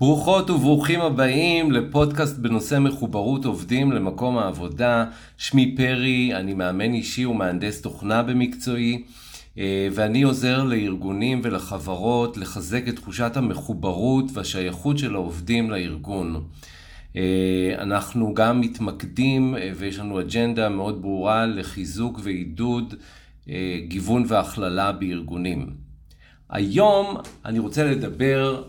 ברוכות וברוכים הבאים לפודקאסט בנושא מחוברות עובדים למקום העבודה. שמי פרי, אני מאמן אישי ומהנדס תוכנה במקצועי, אה, ואני עוזר לארגונים ולחברות לחזק את תחושת המחוברות והשייכות של העובדים לארגון. אה, אנחנו גם מתמקדים אה, ויש לנו אג'נדה מאוד ברורה לחיזוק ועידוד גיוון והכללה בארגונים. היום אני רוצה לדבר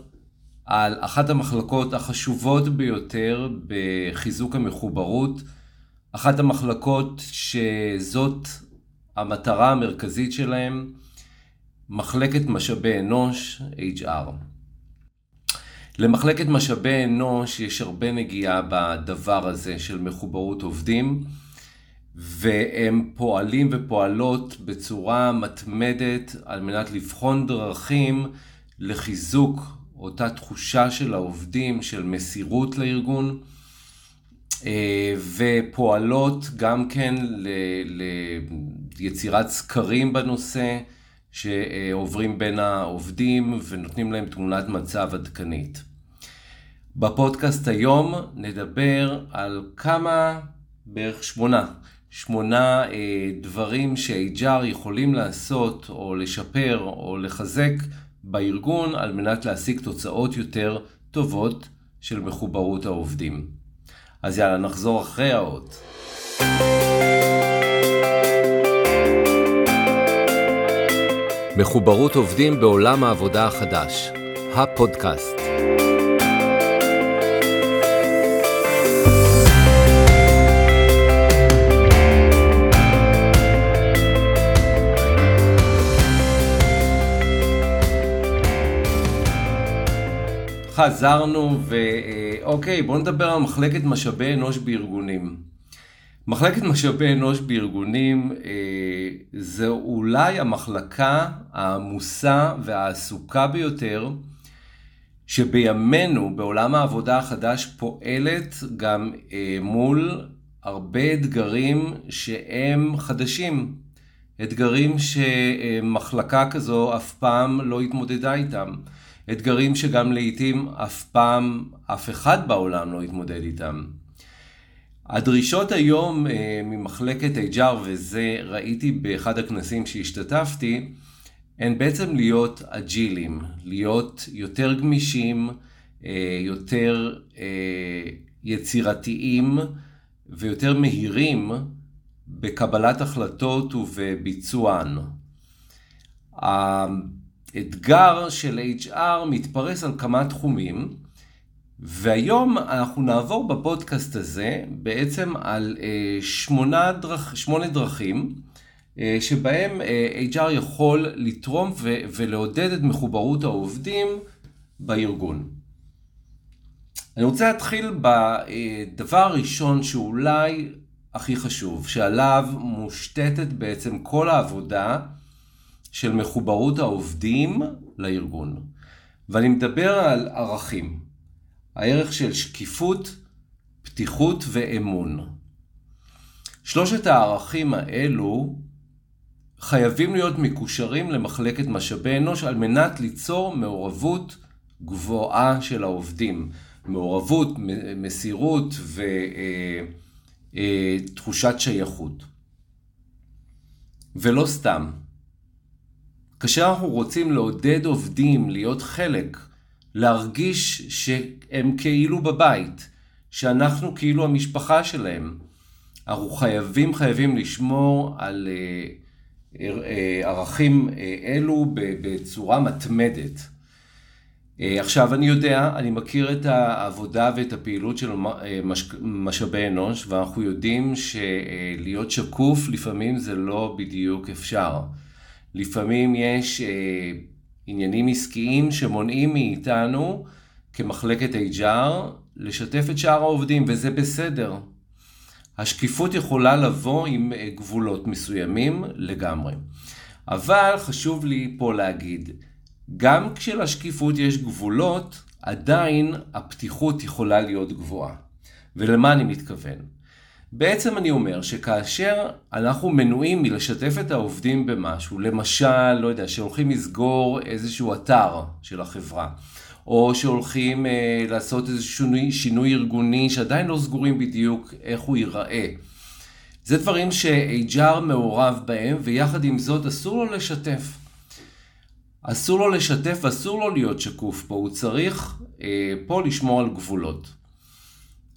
על אחת המחלקות החשובות ביותר בחיזוק המחוברות, אחת המחלקות שזאת המטרה המרכזית שלהם, מחלקת משאבי אנוש, HR. למחלקת משאבי אנוש יש הרבה נגיעה בדבר הזה של מחוברות עובדים, והם פועלים ופועלות בצורה מתמדת על מנת לבחון דרכים לחיזוק אותה תחושה של העובדים, של מסירות לארגון, אה, ופועלות גם כן ליצירת סקרים בנושא, שעוברים בין העובדים ונותנים להם תמונת מצב עדכנית. בפודקאסט היום נדבר על כמה, בערך שמונה, שמונה אה, דברים ש-HR יכולים לעשות או לשפר או לחזק בארגון על מנת להשיג תוצאות יותר טובות של מחוברות העובדים. אז יאללה, נחזור אחרי האות. מחוברות עובדים בעולם העבודה החדש, הפודקאסט. חזרנו ואוקיי, בואו נדבר על מחלקת משאבי אנוש בארגונים. מחלקת משאבי אנוש בארגונים אה, זה אולי המחלקה העמוסה והעסוקה ביותר שבימינו בעולם העבודה החדש פועלת גם אה, מול הרבה אתגרים שהם חדשים. אתגרים שמחלקה כזו אף פעם לא התמודדה איתם. אתגרים שגם לעיתים אף פעם אף אחד בעולם לא התמודד איתם. הדרישות היום אה, ממחלקת HR, וזה ראיתי באחד הכנסים שהשתתפתי, הן בעצם להיות אג'ילים, להיות יותר גמישים, אה, יותר אה, יצירתיים ויותר מהירים בקבלת החלטות ובביצוען. האתגר של HR מתפרס על כמה תחומים, והיום אנחנו נעבור בפודקאסט הזה בעצם על אה, שמונה, דרכ, שמונה דרכים אה, שבהם אה, HR יכול לתרום ו, ולעודד את מחוברות העובדים בארגון. אני רוצה להתחיל בדבר הראשון שאולי הכי חשוב, שעליו מושתתת בעצם כל העבודה של מחוברות העובדים לארגון. ואני מדבר על ערכים. הערך של שקיפות, פתיחות ואמון. שלושת הערכים האלו חייבים להיות מקושרים למחלקת משאבי אנוש על מנת ליצור מעורבות גבוהה של העובדים. מעורבות, מסירות ותחושת אה, אה, שייכות. ולא סתם. כאשר אנחנו רוצים לעודד עובדים להיות חלק, להרגיש שהם כאילו בבית, שאנחנו כאילו המשפחה שלהם, אנחנו חייבים חייבים לשמור על אה, אה, ערכים אה, אלו בצורה מתמדת. עכשיו אני יודע, אני מכיר את העבודה ואת הפעילות של משאבי אנוש ואנחנו יודעים שלהיות שקוף לפעמים זה לא בדיוק אפשר. לפעמים יש אה, עניינים עסקיים שמונעים מאיתנו כמחלקת HR לשתף את שאר העובדים, וזה בסדר. השקיפות יכולה לבוא עם אה, גבולות מסוימים לגמרי. אבל חשוב לי פה להגיד, גם כשלשקיפות יש גבולות, עדיין הפתיחות יכולה להיות גבוהה. ולמה אני מתכוון? בעצם אני אומר שכאשר אנחנו מנועים מלשתף את העובדים במשהו, למשל, לא יודע, שהולכים לסגור איזשהו אתר של החברה, או שהולכים אה, לעשות איזה שינוי, שינוי ארגוני שעדיין לא סגורים בדיוק איך הוא ייראה. זה דברים ש-HR מעורב בהם, ויחד עם זאת אסור לו לשתף. אסור לו לשתף ואסור לו להיות שקוף פה, הוא צריך אה, פה לשמור על גבולות.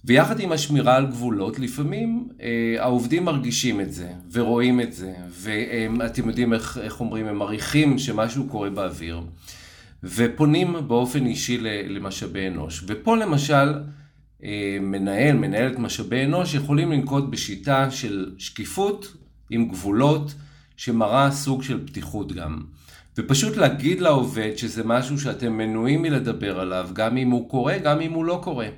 ויחד עם השמירה על גבולות, לפעמים אה, העובדים מרגישים את זה, ורואים את זה, ואתם יודעים איך, איך אומרים, הם מריחים שמשהו קורה באוויר, ופונים באופן אישי למשאבי אנוש. ופה למשל, אה, מנהל, מנהלת משאבי אנוש, יכולים לנקוט בשיטה של שקיפות עם גבולות, שמראה סוג של פתיחות גם. ופשוט להגיד לעובד שזה משהו שאתם מנועים מלדבר עליו, גם אם הוא קורה, גם אם הוא לא קורה.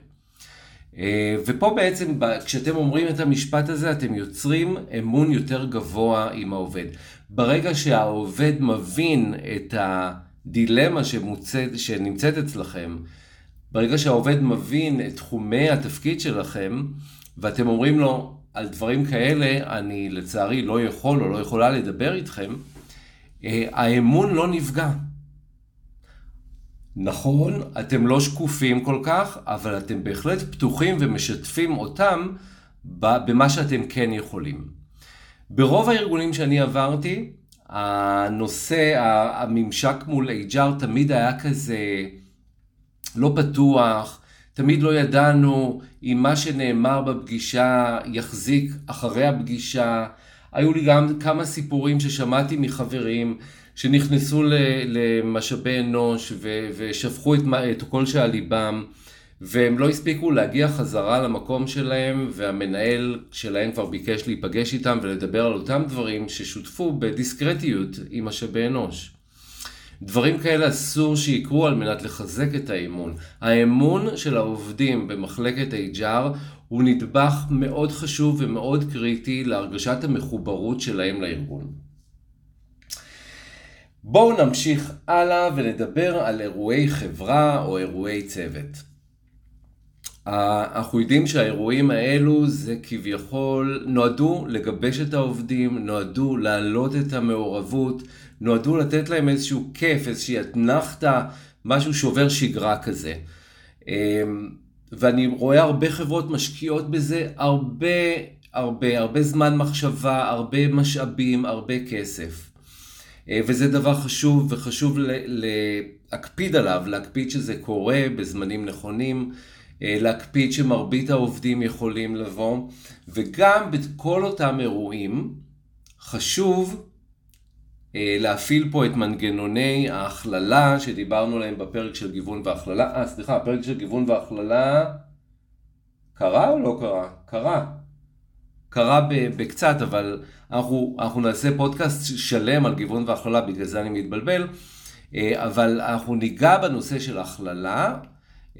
אה, ופה בעצם, כשאתם אומרים את המשפט הזה, אתם יוצרים אמון יותר גבוה עם העובד. ברגע שהעובד מבין את הדילמה שמוצאת, שנמצאת אצלכם, ברגע שהעובד מבין את תחומי התפקיד שלכם, ואתם אומרים לו, על דברים כאלה אני לצערי לא יכול או לא יכולה לדבר איתכם, אה, האמון לא נפגע. נכון, אתם לא שקופים כל כך, אבל אתם בהחלט פתוחים ומשתפים אותם במה שאתם כן יכולים. ברוב הארגונים שאני עברתי, הנושא, הממשק מול HR תמיד היה כזה לא פתוח, תמיד לא ידענו אם מה שנאמר בפגישה יחזיק אחרי הפגישה. היו לי גם כמה סיפורים ששמעתי מחברים שנכנסו למשאבי אנוש ושפכו את, את כל שעל ליבם והם לא הספיקו להגיע חזרה למקום שלהם והמנהל שלהם כבר ביקש להיפגש איתם ולדבר על אותם דברים ששותפו בדיסקרטיות עם משאבי אנוש. דברים כאלה אסור שיקרו על מנת לחזק את האמון. האמון של העובדים במחלקת HR הוא נדבך מאוד חשוב ומאוד קריטי להרגשת המחוברות שלהם לארגון. בואו נמשיך הלאה ונדבר על אירועי חברה או אירועי צוות. אנחנו יודעים שהאירועים האלו זה כביכול נועדו לגבש את העובדים, נועדו להעלות את המעורבות, נועדו לתת להם איזשהו כיף, איזושהי אתנחתא, משהו שובר שגרה כזה. אמ, ואני רואה הרבה חברות משקיעות בזה הרבה, הרבה, הרבה זמן מחשבה, הרבה משאבים, הרבה כסף. אה, וזה דבר חשוב, וחשוב להקפיד עליו, להקפיד שזה קורה בזמנים נכונים, אה, להקפיד שמרבית העובדים יכולים לבוא, וגם בכל אותם אירועים חשוב אה, להפעיל פה את מנגנוני ההכללה שדיברנו עליהם בפרק של גיוון והכללה. אה, סליחה, הפרק של גיוון והכללה קרה או לא קרה? קרה. קרה בקצת, אבל אנחנו, אנחנו נעשה פודקאסט שלם על גיוון והכללה, בגלל זה אני מתבלבל. אה, אבל אנחנו ניגע בנושא של הכללה,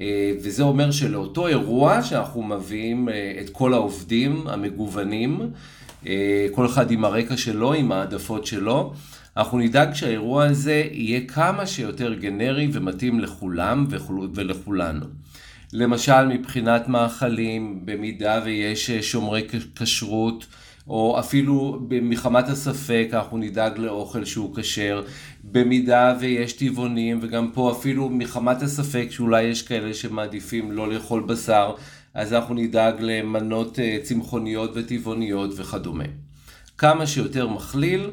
אה, וזה אומר שלאותו אירוע שאנחנו מביאים את כל העובדים המגוונים, כל אחד עם הרקע שלו, עם העדפות שלו, אנחנו נדאג שהאירוע הזה יהיה כמה שיותר גנרי ומתאים לכולם ולכולנו. למשל מבחינת מאכלים, במידה ויש שומרי כשרות, או אפילו מחמת הספק אנחנו נדאג לאוכל שהוא כשר, במידה ויש טבעונים, וגם פה אפילו מחמת הספק שאולי יש כאלה שמעדיפים לא לאכול בשר, אז אנחנו נדאג למנות אה, צמחוניות וטבעוניות וכדומה. כמה שיותר מכליל,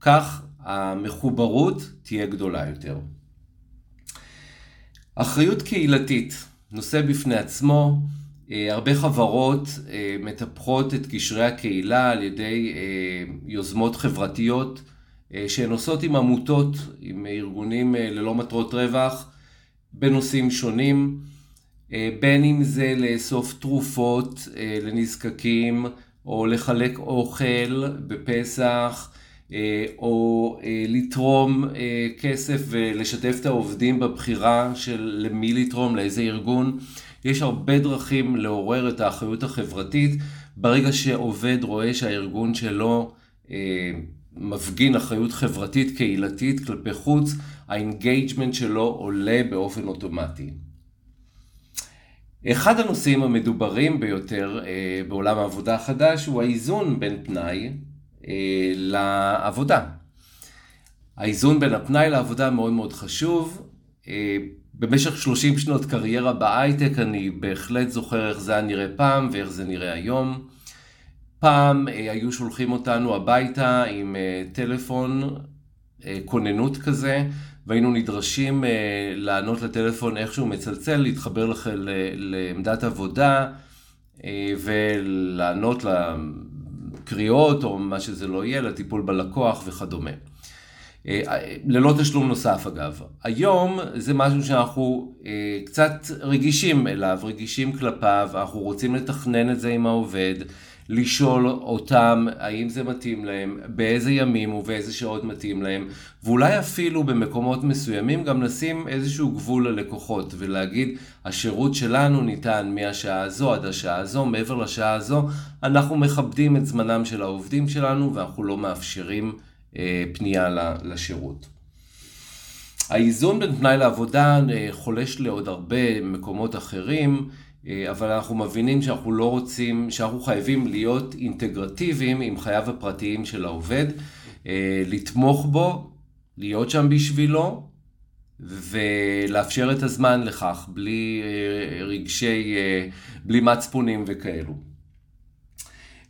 כך המחוברות תהיה גדולה יותר. אחריות קהילתית, נושא בפני עצמו, אה, הרבה חברות אה, מטפחות את קשרי הקהילה על ידי אה, יוזמות חברתיות שהן עושות עם עמותות, עם ארגונים ללא מטרות רווח, בנושאים שונים, בין אם זה לאסוף תרופות לנזקקים, או לחלק אוכל בפסח, או אה, לתרום אה, כסף ולשתף את העובדים בבחירה של למי לתרום, לאיזה ארגון. יש הרבה דרכים לעורר את האחריות החברתית. ברגע שעובד רואה שהארגון שלו מפגין אחריות חברתית קהילתית כלפי חוץ, ה engagement שלו עולה באופן אוטומטי. אחד הנושאים המדוברים ביותר בעולם העבודה החדש הוא האיזון בין פנאי אה, לעבודה. האיזון בין הפנאי לעבודה מאוד מאוד חשוב. במשך 30 שנות קריירה בהייטק אני בהחלט זוכר איך זה היה נראה פעם ואיך זה נראה היום. פעם היו שולחים אותנו הביתה עם טלפון, כוננות כזה, והיינו נדרשים לענות לטלפון איכשהו מצלצל, להתחבר לעמדת עבודה ולענות לקריאות או מה שזה לא יהיה, לטיפול בלקוח וכדומה. ללא תשלום נוסף אגב. היום זה משהו שאנחנו אה, קצת רגישים אליו, רגישים כלפיו, אנחנו רוצים לתכנן את זה עם העובד, לשאול אותם האם זה מתאים להם, באיזה ימים ובאיזה שעות מתאים להם, ואולי אפילו במקומות מסוימים גם לשים איזשהו גבול ללקוחות ולהגיד השירות שלנו ניתן מהשעה הזו עד השעה הזו, מעבר לשעה הזו, אנחנו מכבדים את זמנם של העובדים שלנו ואנחנו לא מאפשרים אה, פנייה לשירות. האיזון בין פנאי לעבודה אה, חולש לעוד הרבה מקומות אחרים, אבל אנחנו מבינים שאנחנו לא רוצים, שאנחנו חייבים להיות אינטגרטיביים עם חייו הפרטיים של העובד, לתמוך בו, להיות שם בשבילו, ולאפשר את הזמן לכך, בלי רגשי, בלי מצפונים וכאלו.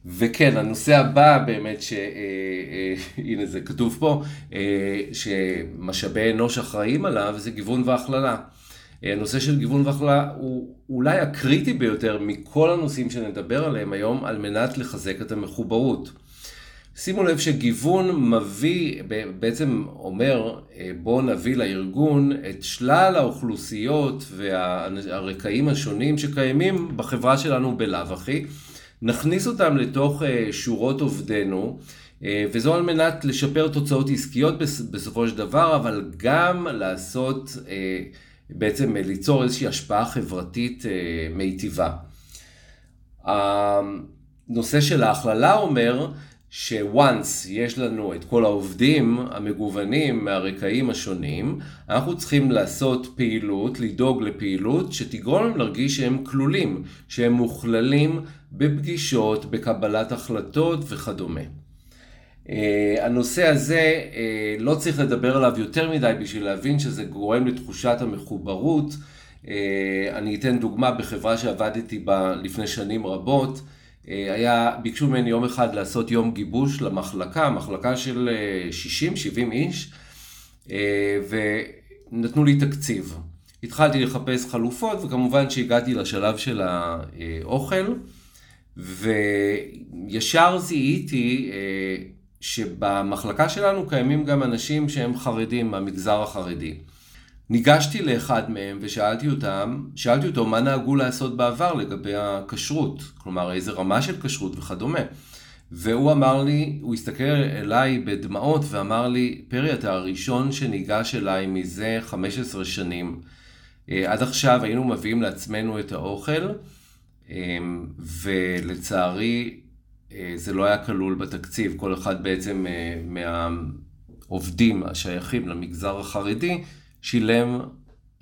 וכן, הנושא הבא באמת, ש... אה, אה, הנה זה כתוב פה, אה, שמשאבי אנוש אחראים עליו, זה גיוון והכללה. הנושא של גיוון והכללה הוא אולי הקריטי ביותר מכל הנושאים שנדבר עליהם היום, על מנת לחזק את המחוברות. שימו לב שגיוון מביא, בעצם אומר, בואו נביא לארגון את שלל האוכלוסיות והרקעים השונים שקיימים בחברה שלנו בלאו הכי. נכניס אותם לתוך אה, שורות עובדינו, אה, וזו על מנת לשפר תוצאות עסקיות בסופו של דבר, אבל גם לעשות, אה, בעצם ליצור איזושהי השפעה חברתית מיטיבה. הנושא של ההכללה אומר ש-once יש לנו את כל העובדים המגוונים מהרקעים השונים, אנחנו צריכים לעשות פעילות, לדאוג לפעילות שתגרום להם להרגיש שהם כלולים, שהם מוכללים בפגישות, בקבלת החלטות וכדומה. Uh, הנושא הזה, uh, לא צריך לדבר עליו יותר מדי בשביל להבין שזה גורם לתחושת המחוברות. Uh, אני אתן דוגמה בחברה שעבדתי בה לפני שנים רבות. אה, היה, ביקשו ממני יום אחד לעשות יום גיבוש למחלקה, מחלקה של 60-70 אה, איש, אה, ונתנו לי תקציב. התחלתי לחפש חלופות, וכמובן שהגעתי לשלב של האוכל, וישר זיהיתי שבמחלקה שלנו קיימים גם אנשים שהם חרדים, מהמגזר החרדי. ניגשתי לאחד מהם ושאלתי אותם, שאלתי אותו מה נהגו לעשות בעבר לגבי הכשרות, כלומר איזה רמה של כשרות וכדומה. והוא אמר לי, הוא הסתכל אליי בדמעות ואמר לי, פרי אתה הראשון שניגש אליי מזה 15 שנים. אה, עד עכשיו היינו מביאים לעצמנו את האוכל, אה, ולצערי זה לא היה כלול בתקציב, כל אחד בעצם מהעובדים השייכים למגזר החרדי שילם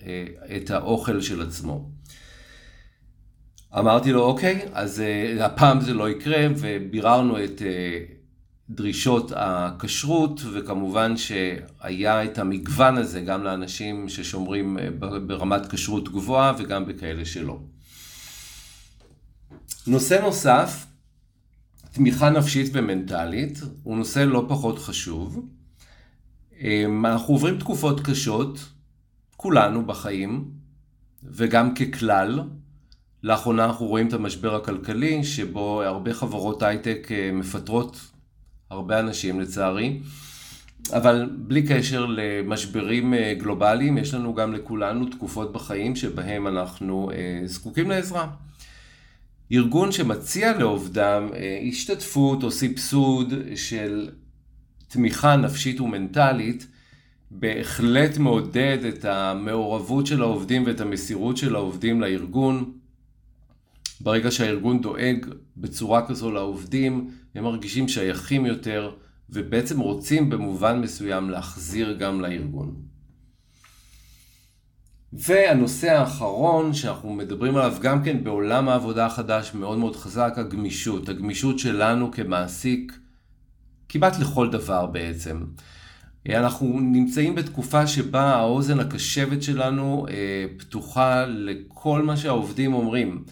אה, את האוכל של עצמו. אמרתי לו, אוקיי, אז אה, הפעם זה לא יקרה, וביררנו את אה, דרישות הכשרות, וכמובן שהיה את המגוון הזה גם לאנשים ששומרים ברמת כשרות גבוהה וגם בכאלה שלא. נושא נוסף, תמיכה נפשית ומנטלית, הוא נושא לא פחות חשוב. אנחנו עוברים תקופות קשות, כולנו בחיים, וגם ככלל. לאחרונה אנחנו רואים את המשבר הכלכלי, שבו הרבה חברות הייטק אה, מפטרות הרבה אנשים לצערי. אבל בלי קשר למשברים אה, גלובליים, יש לנו גם לכולנו תקופות בחיים שבהם אנחנו אה, זקוקים לעזרה. ארגון שמציע לעובדם השתתפות או סבסוד של תמיכה נפשית ומנטלית, בהחלט מעודד את המעורבות של העובדים ואת המסירות של העובדים לארגון. ברגע שהארגון דואג בצורה כזו לעובדים, הם מרגישים שייכים יותר, ובעצם רוצים במובן מסוים להחזיר גם לארגון. והנושא האחרון שאנחנו מדברים עליו גם כן בעולם העבודה החדש מאוד מאוד חזק, הגמישות. הגמישות שלנו כמעסיק כמעט לכל דבר בעצם. אנחנו נמצאים בתקופה שבה האוזן הקשבת שלנו פתוחה לכל מה שהעובדים אומרים.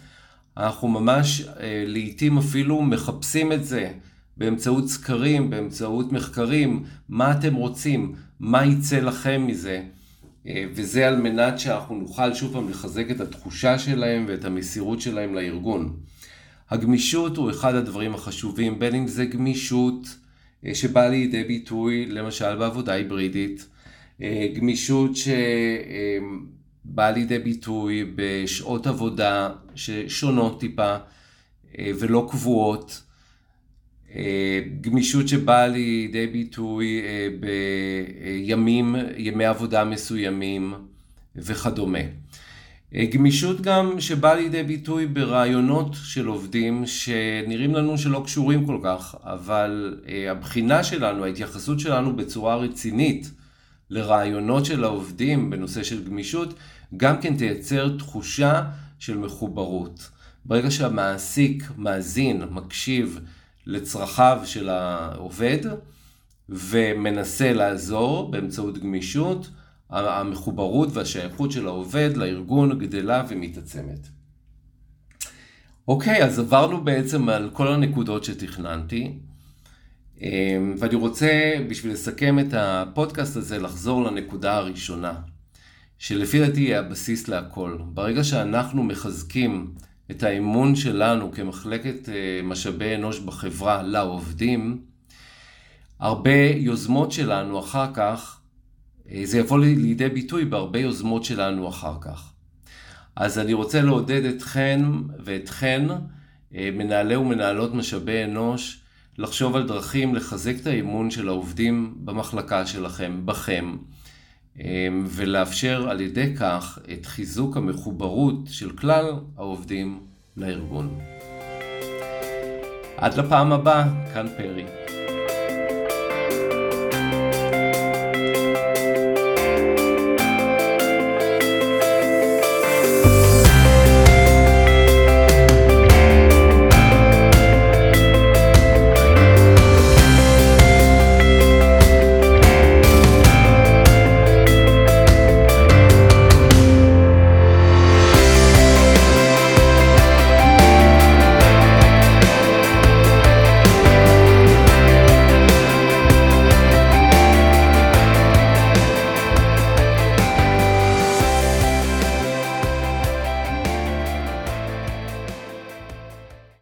אנחנו ממש לעיתים אפילו מחפשים את זה באמצעות סקרים, באמצעות מחקרים, מה אתם רוצים, מה יצא לכם מזה. וזה על מנת שאנחנו נוכל שוב פעם לחזק את התחושה שלהם ואת המסירות שלהם לארגון. הגמישות הוא אחד הדברים החשובים, בין אם זה גמישות שבאה לידי ביטוי למשל בעבודה היברידית, גמישות שבאה לידי ביטוי בשעות עבודה ששונות טיפה ולא קבועות, גמישות שבאה לידי ביטוי בימים, ימי עבודה מסוימים וכדומה. גמישות גם שבאה לידי ביטוי ברעיונות של עובדים שנראים לנו שלא קשורים כל כך, אבל הבחינה שלנו, ההתייחסות שלנו בצורה רצינית לרעיונות של העובדים בנושא של גמישות, גם כן תייצר תחושה של מחוברות. ברגע שהמעסיק מאזין, מקשיב לצרכיו של העובד ומנסה לעזור באמצעות גמישות, המחוברות והשייכות של העובד לארגון גדלה ומתעצמת. אוקיי, אז עברנו בעצם על כל הנקודות שתכננתי, ואני רוצה בשביל לסכם את הפודקאסט הזה לחזור לנקודה הראשונה, שלפי דעתי היא הבסיס להכל. ברגע שאנחנו מחזקים את האמון שלנו כמחלקת משאבי אנוש בחברה לעובדים, הרבה יוזמות שלנו אחר כך זה יבוא לידי ביטוי בהרבה יוזמות שלנו אחר כך. אז אני רוצה לעודד אתכן ואתכן, מנהלי ומנהלות משאבי אנוש, לחשוב על דרכים לחזק את האמון של העובדים במחלקה שלכם, בכם, ולאפשר על ידי כך את חיזוק המחוברות של כלל העובדים לארגון. עד לפעם הבאה, כאן פרי.